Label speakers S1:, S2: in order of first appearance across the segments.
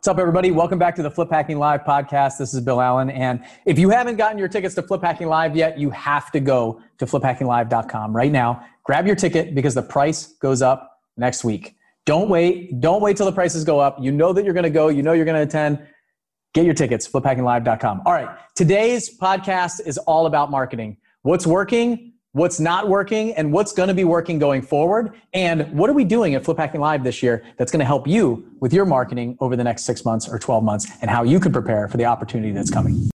S1: What's up, everybody? Welcome back to the Flip Hacking Live podcast. This is Bill Allen. And if you haven't gotten your tickets to Flip Hacking Live yet, you have to go to fliphackinglive.com right now. Grab your ticket because the price goes up next week. Don't wait. Don't wait till the prices go up. You know that you're going to go, you know you're going to attend. Get your tickets, fliphackinglive.com. All right. Today's podcast is all about marketing. What's working? What's not working and what's going to be working going forward and what are we doing at flip hacking live this year that's going to help you with your marketing over the next six months or 12 months and how you can prepare for the opportunity that's coming?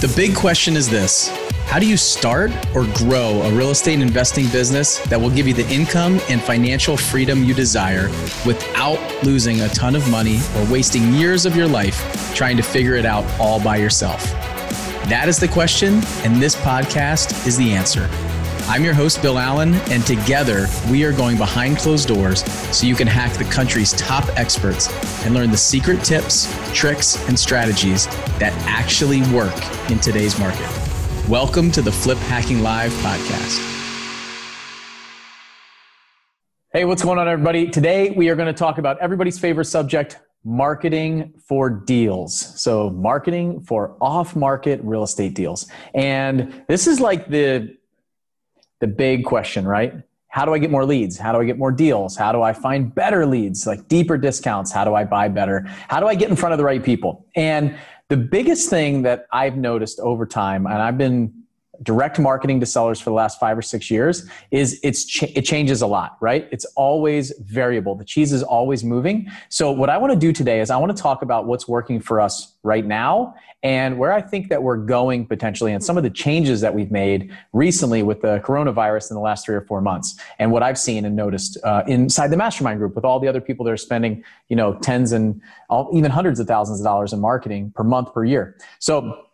S2: The big question is this. How do you start or grow a real estate investing business that will give you the income and financial freedom you desire without losing a ton of money or wasting years of your life trying to figure it out all by yourself? That is the question, and this podcast is the answer. I'm your host, Bill Allen, and together we are going behind closed doors so you can hack the country's top experts and learn the secret tips, tricks, and strategies that actually work in today's market. Welcome to the Flip Hacking Live podcast.
S1: Hey, what's going on, everybody? Today we are going to talk about everybody's favorite subject marketing for deals. So, marketing for off market real estate deals. And this is like the, the big question, right? How do I get more leads? How do I get more deals? How do I find better leads, like deeper discounts? How do I buy better? How do I get in front of the right people? And the biggest thing that I've noticed over time, and I've been direct marketing to sellers for the last five or six years is it's ch- it changes a lot right? It's always variable. The cheese is always moving. So what i want to do today is i want to talk about what's working for us right now and where i think that we're going potentially and some of the changes that we've made recently with the coronavirus in the last three or four months and what i've seen and noticed uh, inside the mastermind group with all the other people that are spending you know tens and all, even hundreds of thousands of dollars in marketing per month per year. So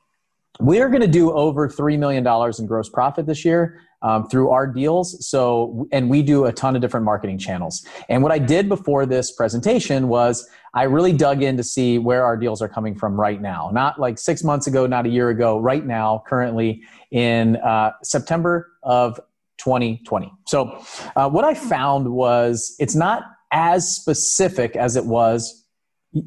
S1: we're going to do over $3 million in gross profit this year um, through our deals. So, and we do a ton of different marketing channels. And what I did before this presentation was I really dug in to see where our deals are coming from right now. Not like six months ago, not a year ago, right now, currently in uh, September of 2020. So, uh, what I found was it's not as specific as it was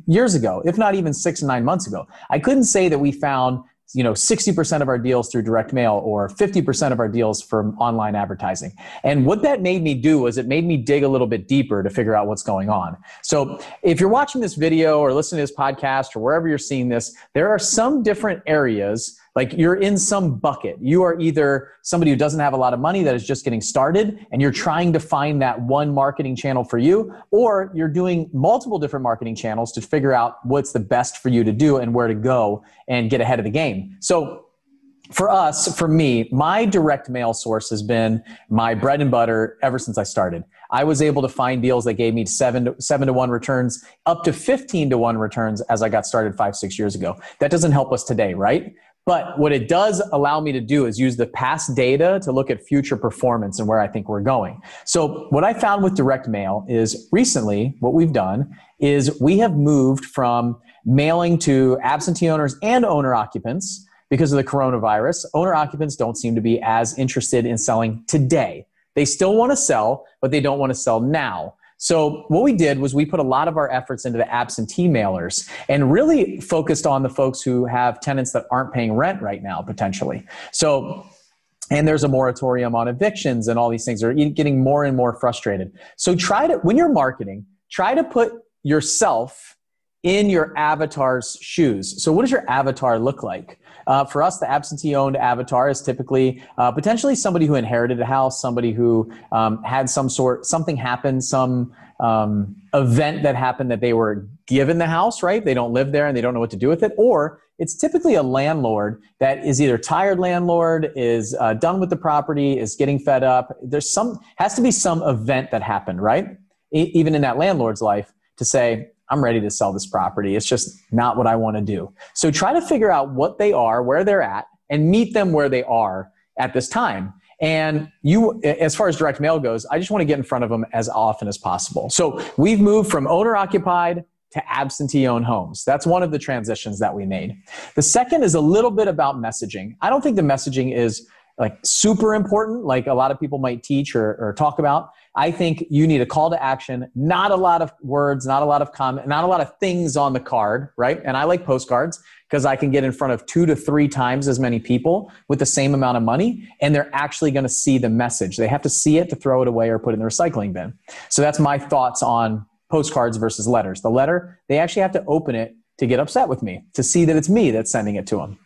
S1: years ago, if not even six and nine months ago. I couldn't say that we found you know 60% of our deals through direct mail or 50% of our deals from online advertising. And what that made me do was it made me dig a little bit deeper to figure out what's going on. So if you're watching this video or listening to this podcast or wherever you're seeing this there are some different areas like you're in some bucket. You are either somebody who doesn't have a lot of money that is just getting started and you're trying to find that one marketing channel for you, or you're doing multiple different marketing channels to figure out what's the best for you to do and where to go and get ahead of the game. So for us, for me, my direct mail source has been my bread and butter ever since I started. I was able to find deals that gave me seven to, seven to one returns, up to 15 to one returns as I got started five, six years ago. That doesn't help us today, right? But what it does allow me to do is use the past data to look at future performance and where I think we're going. So what I found with direct mail is recently what we've done is we have moved from mailing to absentee owners and owner occupants because of the coronavirus. Owner occupants don't seem to be as interested in selling today. They still want to sell, but they don't want to sell now. So what we did was we put a lot of our efforts into the absentee mailers and really focused on the folks who have tenants that aren't paying rent right now potentially. So and there's a moratorium on evictions and all these things are getting more and more frustrated. So try to when you're marketing, try to put yourself in your avatar's shoes. So what does your avatar look like? Uh, for us, the absentee owned avatar is typically uh, potentially somebody who inherited a house, somebody who um, had some sort, something happen, some um, event that happened that they were given the house, right? They don't live there and they don't know what to do with it. Or it's typically a landlord that is either tired landlord, is uh, done with the property, is getting fed up. There's some, has to be some event that happened, right? E- even in that landlord's life to say, I'm ready to sell this property. It's just not what I want to do. So try to figure out what they are, where they're at, and meet them where they are at this time. And you, as far as direct mail goes, I just want to get in front of them as often as possible. So we've moved from owner occupied to absentee owned homes. That's one of the transitions that we made. The second is a little bit about messaging. I don't think the messaging is like super important, like a lot of people might teach or, or talk about. I think you need a call to action, not a lot of words, not a lot of comment, not a lot of things on the card, right? And I like postcards because I can get in front of two to three times as many people with the same amount of money, and they're actually going to see the message. They have to see it to throw it away or put it in the recycling bin. So that's my thoughts on postcards versus letters. The letter, they actually have to open it to get upset with me, to see that it's me that's sending it to them.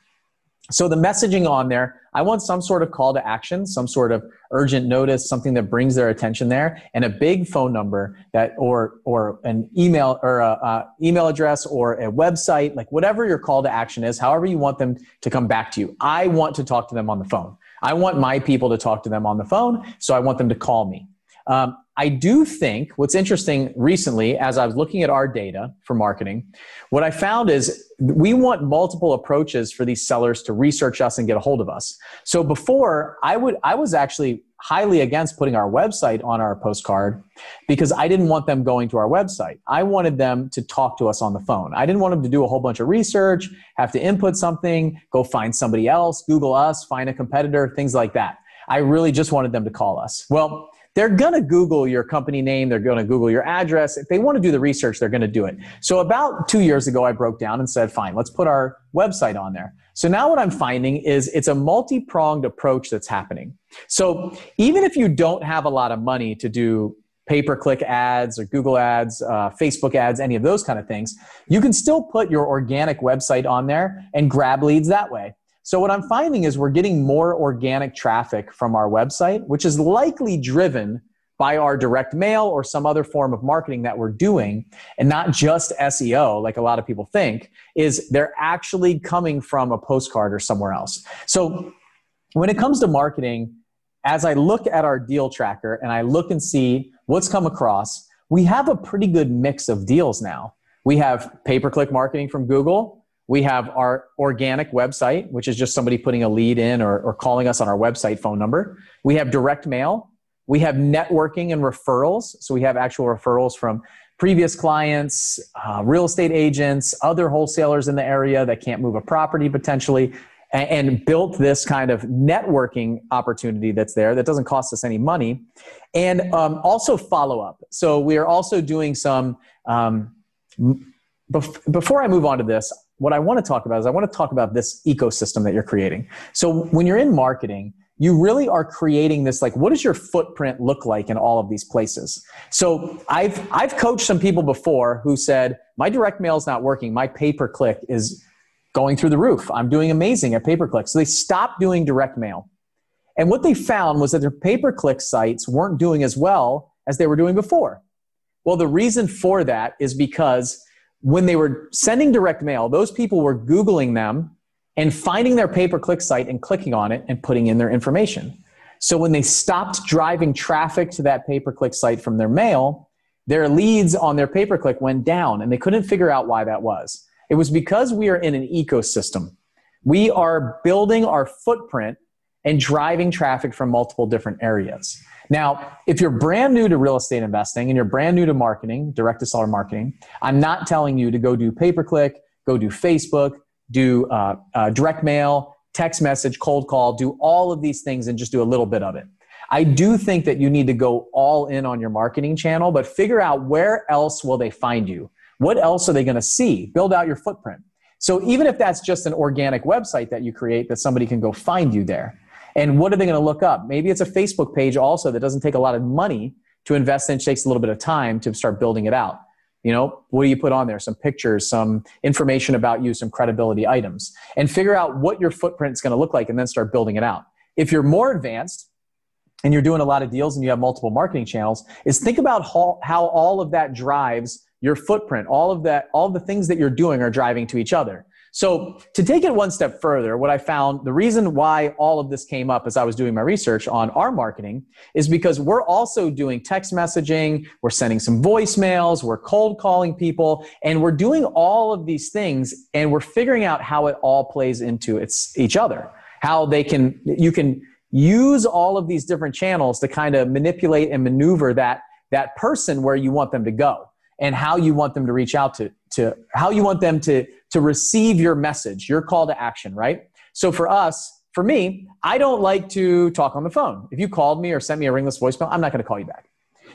S1: So the messaging on there, I want some sort of call to action, some sort of urgent notice, something that brings their attention there, and a big phone number that, or or an email or a, a email address or a website, like whatever your call to action is, however you want them to come back to you. I want to talk to them on the phone. I want my people to talk to them on the phone, so I want them to call me. Um, I do think what's interesting recently, as I was looking at our data for marketing, what I found is we want multiple approaches for these sellers to research us and get a hold of us. So before, I would I was actually highly against putting our website on our postcard because I didn't want them going to our website. I wanted them to talk to us on the phone. I didn't want them to do a whole bunch of research, have to input something, go find somebody else, Google us, find a competitor, things like that. I really just wanted them to call us. Well, they're going to Google your company name. They're going to Google your address. If they want to do the research, they're going to do it. So about two years ago, I broke down and said, fine, let's put our website on there. So now what I'm finding is it's a multi-pronged approach that's happening. So even if you don't have a lot of money to do pay-per-click ads or Google ads, uh, Facebook ads, any of those kind of things, you can still put your organic website on there and grab leads that way. So what I'm finding is we're getting more organic traffic from our website, which is likely driven by our direct mail or some other form of marketing that we're doing and not just SEO like a lot of people think is they're actually coming from a postcard or somewhere else. So when it comes to marketing as I look at our deal tracker and I look and see what's come across, we have a pretty good mix of deals now. We have pay-per-click marketing from Google, we have our organic website, which is just somebody putting a lead in or, or calling us on our website phone number. We have direct mail. We have networking and referrals. So we have actual referrals from previous clients, uh, real estate agents, other wholesalers in the area that can't move a property potentially, and, and built this kind of networking opportunity that's there that doesn't cost us any money. And um, also follow up. So we are also doing some. Um, before I move on to this, what I want to talk about is I want to talk about this ecosystem that you're creating. So when you're in marketing, you really are creating this like what does your footprint look like in all of these places? So i've i've coached some people before who said my direct mail is not working. My pay per click is going through the roof. I'm doing amazing at pay per click so they stopped doing direct mail. And what they found was that their pay per click sites weren't doing as well as they were doing before. Well the reason for that is because when they were sending direct mail, those people were Googling them and finding their pay per click site and clicking on it and putting in their information. So when they stopped driving traffic to that pay per click site from their mail, their leads on their pay per click went down and they couldn't figure out why that was. It was because we are in an ecosystem. We are building our footprint and driving traffic from multiple different areas. Now, if you're brand new to real estate investing and you're brand new to marketing, direct to seller marketing, I'm not telling you to go do pay per click, go do Facebook, do uh, uh, direct mail, text message, cold call, do all of these things and just do a little bit of it. I do think that you need to go all in on your marketing channel, but figure out where else will they find you? What else are they going to see? Build out your footprint. So even if that's just an organic website that you create that somebody can go find you there. And what are they going to look up? Maybe it's a Facebook page also that doesn't take a lot of money to invest in, takes a little bit of time to start building it out. You know, what do you put on there? Some pictures, some information about you, some credibility items, and figure out what your footprint is going to look like and then start building it out. If you're more advanced and you're doing a lot of deals and you have multiple marketing channels, is think about how, how all of that drives your footprint. All of that, all of the things that you're doing are driving to each other. So, to take it one step further, what I found the reason why all of this came up as I was doing my research on our marketing is because we're also doing text messaging, we're sending some voicemails, we're cold calling people, and we're doing all of these things and we're figuring out how it all plays into its, each other. How they can, you can use all of these different channels to kind of manipulate and maneuver that, that person where you want them to go and how you want them to reach out to, to how you want them to, to receive your message, your call to action, right? So for us, for me, I don't like to talk on the phone. If you called me or sent me a ringless voicemail, I'm not going to call you back.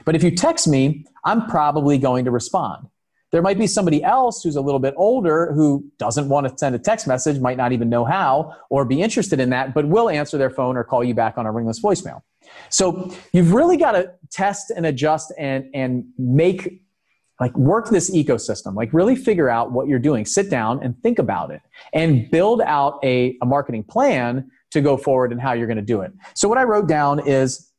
S1: But if you text me, I'm probably going to respond. There might be somebody else who's a little bit older who doesn't want to send a text message, might not even know how or be interested in that, but will answer their phone or call you back on a ringless voicemail. So you've really got to test and adjust and, and make like work this ecosystem like really figure out what you're doing sit down and think about it and build out a, a marketing plan to go forward and how you're going to do it so what i wrote down is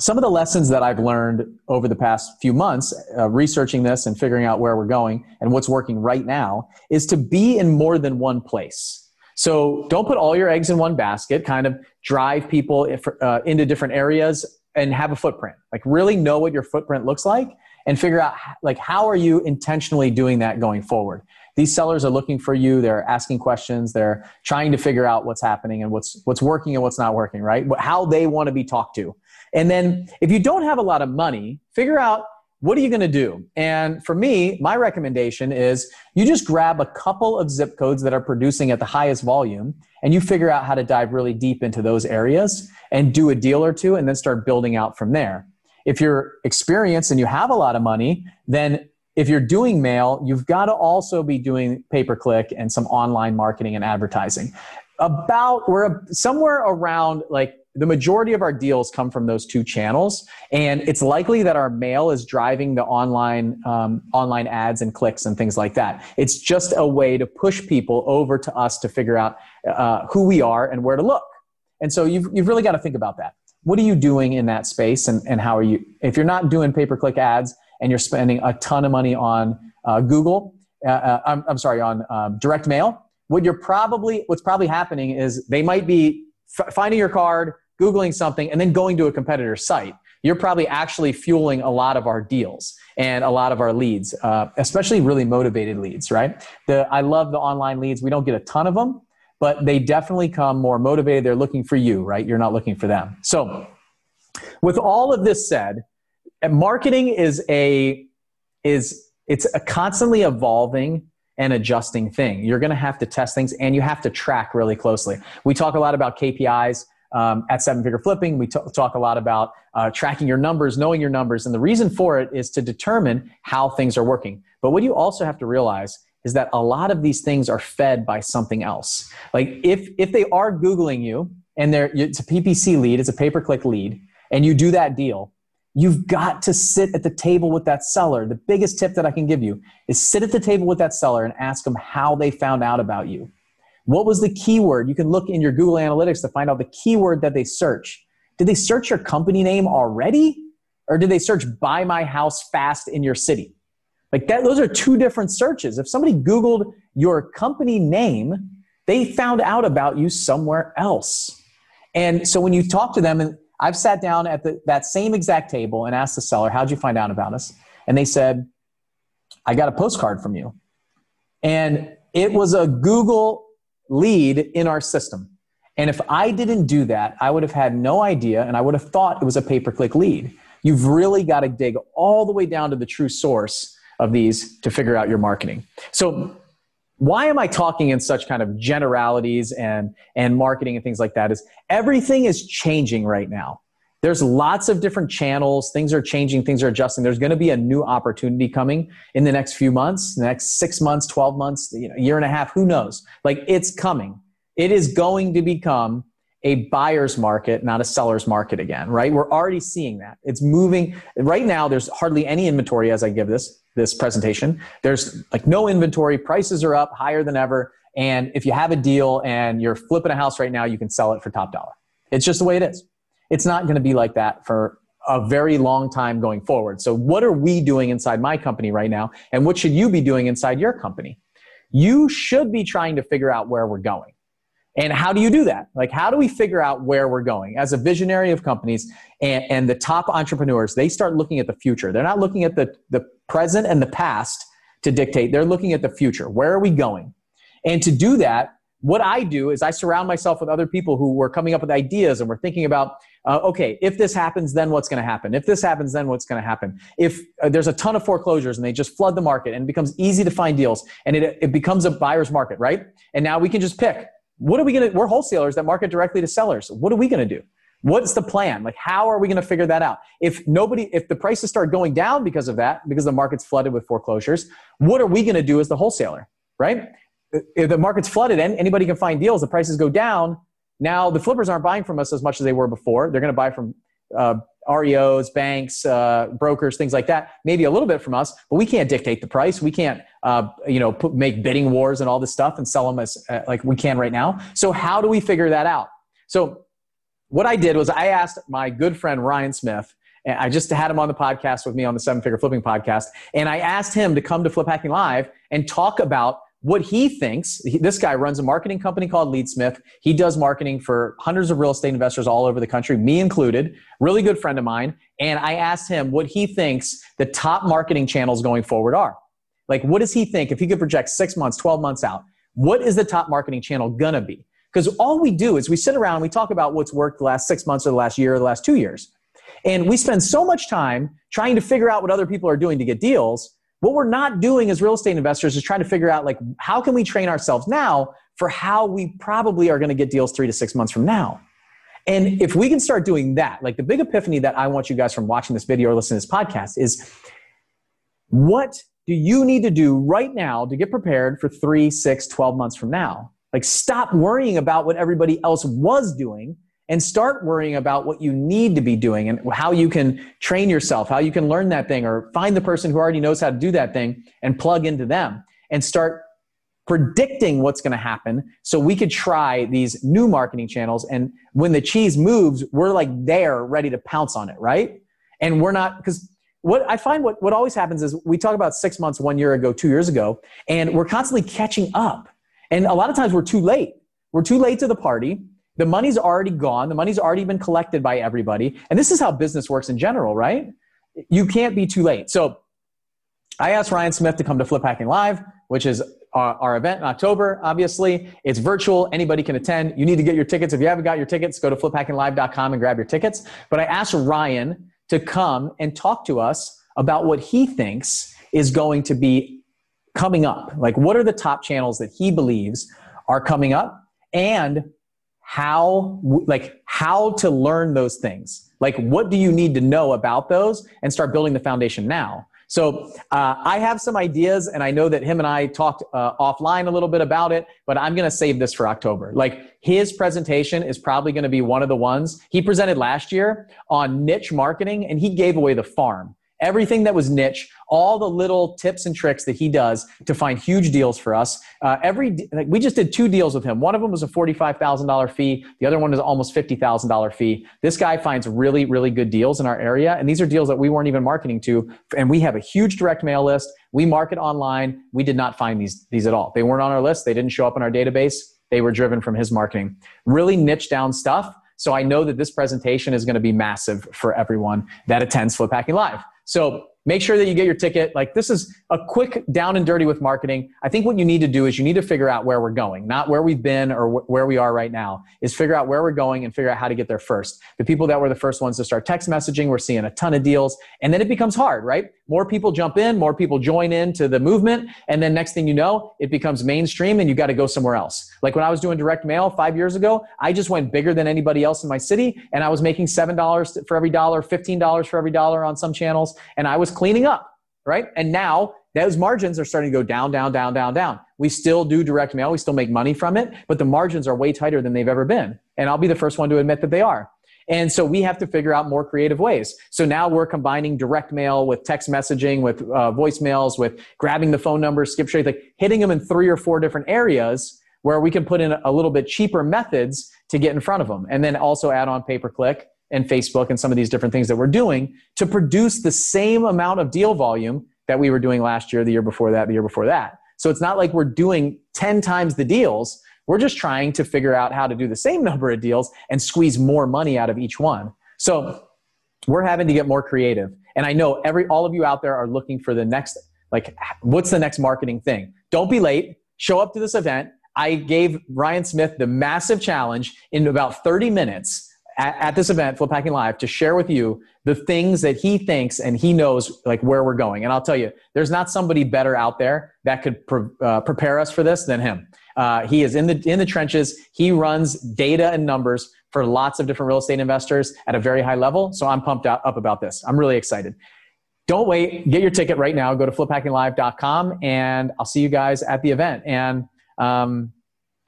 S1: some of the lessons that I've learned over the past few months, uh, researching this and figuring out where we're going and what's working right now, is to be in more than one place. So don't put all your eggs in one basket, kind of drive people if, uh, into different areas and have a footprint. Like really know what your footprint looks like and figure out like how are you intentionally doing that going forward. These sellers are looking for you, they're asking questions, they're trying to figure out what's happening and what's what's working and what's not working, right? How they want to be talked to. And then if you don't have a lot of money, figure out what are you going to do? And for me, my recommendation is you just grab a couple of zip codes that are producing at the highest volume and you figure out how to dive really deep into those areas and do a deal or two and then start building out from there. If you're experienced and you have a lot of money, then if you're doing mail, you've got to also be doing pay per click and some online marketing and advertising. About we're somewhere around like the majority of our deals come from those two channels and it's likely that our mail is driving the online um, online ads and clicks and things like that. It's just a way to push people over to us to figure out uh, who we are and where to look. And so you've, you've really got to think about that what are you doing in that space and, and how are you if you're not doing pay-per-click ads and you're spending a ton of money on uh, google uh, uh I'm, I'm, sorry on um, direct mail what you're probably what's probably happening is they might be f- finding your card Googling something, and then going to a competitor's site. You're probably actually fueling a lot of our deals and a lot of our leads, uh, especially really motivated leads, right? The, I love the online leads. We don't get a ton of them, but they definitely come more motivated. They're looking for you, right? You're not looking for them. So, with all of this said, marketing is a is it's a constantly evolving and adjusting thing. You're going to have to test things and you have to track really closely. We talk a lot about KPIs um, at Seven Figure Flipping. We t- talk a lot about uh, tracking your numbers, knowing your numbers. And the reason for it is to determine how things are working. But what you also have to realize is that a lot of these things are fed by something else. Like if, if they are Googling you and they're, it's a PPC lead, it's a pay per click lead, and you do that deal, you've got to sit at the table with that seller. The biggest tip that I can give you is sit at the table with that seller and ask them how they found out about you. What was the keyword? You can look in your Google Analytics to find out the keyword that they search. Did they search your company name already? Or did they search buy my house fast in your city? Like that, those are two different searches. If somebody Googled your company name, they found out about you somewhere else. And so when you talk to them, and I've sat down at the, that same exact table and asked the seller, How'd you find out about us? And they said, I got a postcard from you. And it was a Google lead in our system. And if I didn't do that, I would have had no idea and I would have thought it was a pay per click lead. You've really got to dig all the way down to the true source of these to figure out your marketing. So, why am I talking in such kind of generalities and, and marketing and things like that? Is everything is changing right now. There's lots of different channels. Things are changing. Things are adjusting. There's going to be a new opportunity coming in the next few months the next six months 12 months you know, year and a half who knows? Like it's coming. It is going to become a buyer's market not a seller's market again right we're already seeing that it's moving right now there's hardly any inventory as i give this this presentation there's like no inventory prices are up higher than ever and if you have a deal and you're flipping a house right now you can sell it for top dollar it's just the way it is it's not going to be like that for a very long time going forward. So, what are we doing inside my company right now? And what should you be doing inside your company? You should be trying to figure out where we're going. And how do you do that? Like, how do we figure out where we're going? As a visionary of companies and, and the top entrepreneurs, they start looking at the future. They're not looking at the, the present and the past to dictate, they're looking at the future. Where are we going? And to do that, what I do is I surround myself with other people who were coming up with ideas and we're thinking about, uh, okay, if this happens, then what's going to happen? If this happens, then what's going to happen? If uh, there's a ton of foreclosures and they just flood the market and it becomes easy to find deals and it, it becomes a buyer's market, right? And now we can just pick what are we going to, we're wholesalers that market directly to sellers. What are we going to do? What's the plan? Like, how are we going to figure that out? If nobody, if the prices start going down because of that, because the market's flooded with foreclosures, what are we going to do as the wholesaler, right? If the market's flooded and anybody can find deals, the prices go down. Now the flippers aren't buying from us as much as they were before. They're going to buy from uh, REOs, banks, uh, brokers, things like that. Maybe a little bit from us, but we can't dictate the price. We can't, uh, you know, put, make bidding wars and all this stuff and sell them as uh, like we can right now. So how do we figure that out? So what I did was I asked my good friend Ryan Smith. And I just had him on the podcast with me on the Seven Figure Flipping podcast, and I asked him to come to Flip Hacking Live and talk about what he thinks. This guy runs a marketing company called Leadsmith. He does marketing for hundreds of real estate investors all over the country, me included. Really good friend of mine. And I asked him what he thinks the top marketing channels going forward are. Like, what does he think if he could project six months, 12 months out? What is the top marketing channel gonna be? Because all we do is we sit around and we talk about what's worked the last six months or the last year or the last two years. And we spend so much time trying to figure out what other people are doing to get deals. What we're not doing as real estate investors is trying to figure out like how can we train ourselves now for how we probably are going to get deals three to six months from now. And if we can start doing that, like the big epiphany that I want you guys from watching this video or listening to this podcast is what do you need to do right now to get prepared for three, six, 12 months from now? Like, stop worrying about what everybody else was doing and start worrying about what you need to be doing and how you can train yourself, how you can learn that thing, or find the person who already knows how to do that thing and plug into them and start predicting what's going to happen so we could try these new marketing channels. And when the cheese moves, we're like there ready to pounce on it, right? And we're not, because what I find what, what always happens is we talk about six months, one year ago, two years ago, and we're constantly catching up and a lot of times we're too late. We're too late to the party. The money's already gone. The money's already been collected by everybody. And this is how business works in general, right? You can't be too late. So I asked Ryan Smith to come to Flip Hacking Live, which is our, our, event in October, obviously. It's virtual. Anybody can attend. You need to get your tickets. If you haven't got your tickets, go to fliphackinglive.com and grab your tickets. But I asked Ryan to come and talk to us about what he thinks is going to be coming up? Like, what are the top channels that he believes are coming up, and how, like, how to learn those things? Like, what do you need to know about those, and start building the foundation now? So uh, I have some ideas, and I know that him and I talked uh, offline a little bit about it, but I'm going to save this for October. Like his presentation is probably going to be one of the ones he presented last year on niche marketing, and he gave away the farm everything that was niche, all the little tips and tricks that he does to find huge deals for us. Uh, every like, we just did two deals with him. One of them was a forty-five thousand dollar fee. The other one is almost fifty thousand dollar fee. This guy finds really, really good deals in our area, and these are deals that we weren't even marketing to. And we have a huge direct mail list. We market online. We did not find these these at all. They weren't on our list. They didn't show up in our database. They were driven from his marketing. Really niche down stuff. So I know that this presentation is going to be massive for everyone that attends Flip Hacking Live. So make sure that you get your ticket. Like this is a quick down and dirty with marketing. I think what you need to do is you need to figure out where we're going, not where we've been or wh- where we are right now, is figure out where we're going and figure out how to get there first. The people that were the first ones to start text messaging, we're seeing a ton of deals. And then it becomes hard, right? More people jump in, more people join into the movement. And then next thing you know, it becomes mainstream and you got to go somewhere else. Like when I was doing direct mail five years ago, I just went bigger than anybody else in my city. And I was making $7 for every dollar, $15 for every dollar on some channels. And I was cleaning up right? And now those margins are starting to go down, down, down, down, down. We still do direct mail. We still make money from it, but the margins are way tighter than they've ever been. And I'll be the first one to admit that they are. And so we have to figure out more creative ways. So now we're combining direct mail with text messaging, with uh, voicemails, with grabbing the phone number, skip trace, like hitting them in three or four different areas where we can put in a little bit cheaper methods to get in front of them. And then also add on pay per click and Facebook and some of these different things that we're doing to produce the same amount of deal volume that we were doing last year, the year before that, the year before that. So it's not like we're doing 10 times the deals. We're just trying to figure out how to do the same number of deals and squeeze more money out of each one. So we're having to get more creative. And I know every all of you out there are looking for the next like what's the next marketing thing? Don't be late. Show up to this event. I gave Ryan Smith the massive challenge in about 30 minutes at, at, this event, Flip Hacking Live, to share with you the things that he thinks and he knows like where we're going. And I'll tell you, there's not somebody better out there that could pre- uh, prepare us for this than him. Uh, he is in the in the trenches. He runs data and numbers for lots of different real estate investors at a very high level. So I'm pumped up about this. I'm really excited. Don't wait. Get your ticket right now. Go to fliphackinglive.com and I'll see you guys at the event. And um,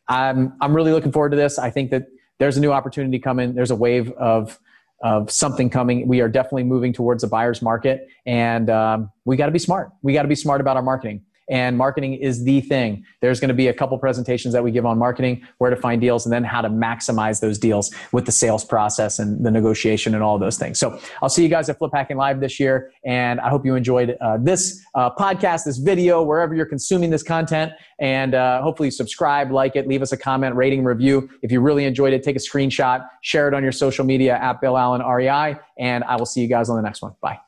S1: I'm I'm really looking forward to this. I think that there's a new opportunity coming. There's a wave of of something coming. We are definitely moving towards a buyer's market, and um, we got to be smart. We got to be smart about our marketing and marketing is the thing. There's going to be a couple presentations that we give on marketing, where to find deals, and then how to maximize those deals with the sales process and the negotiation and all those things. So I'll see you guys at Flip Hacking Live this year, and I hope you enjoyed uh, this uh, podcast, this video, wherever you're consuming this content, and uh, hopefully subscribe, like it, leave us a comment, rating, review. If you really enjoyed it, take a screenshot, share it on your social media at Bill Allen REI, and I will see you guys on the next one. Bye.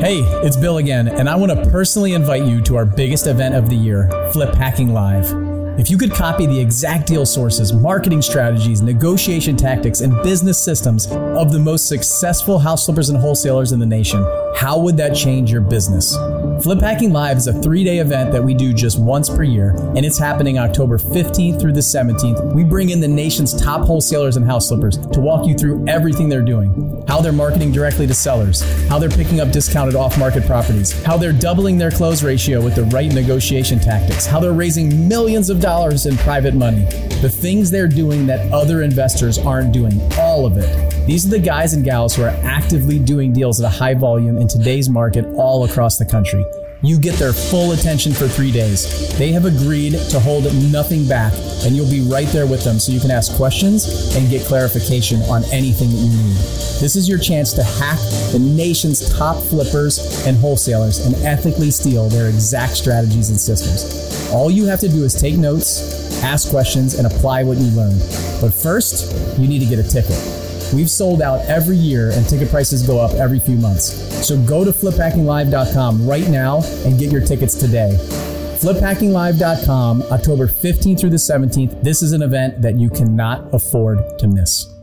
S2: Hey, it's Bill again, and I want to personally invite you to our biggest event of the year, Flip Hacking Live. If you could copy the exact deal sources, marketing strategies, negotiation tactics, and business systems of the most successful house flippers and wholesalers in the nation, how would that change your business? Flip Hacking Live is a three day event that we do just once per year, and it's happening October 15th through the 17th. We bring in the nation's top wholesalers and house flippers to walk you through everything they're doing how they're marketing directly to sellers, how they're picking up discounted off market properties, how they're doubling their close ratio with the right negotiation tactics, how they're raising millions of dollars in private money, the things they're doing that other investors aren't doing, all of it. These are the guys and gals who are actively doing deals at a high volume in today's market all across the country. You get their full attention for three days. They have agreed to hold nothing back, and you'll be right there with them so you can ask questions and get clarification on anything that you need. This is your chance to hack the nation's top flippers and wholesalers and ethically steal their exact strategies and systems. All you have to do is take notes, ask questions, and apply what you learned. But first, you need to get a ticket. We've sold out every year and ticket prices go up every few months. So go to fliphackinglive.com right now and get your tickets today. Fliphackinglive.com, October 15th through the 17th. This is an event that you cannot afford to miss.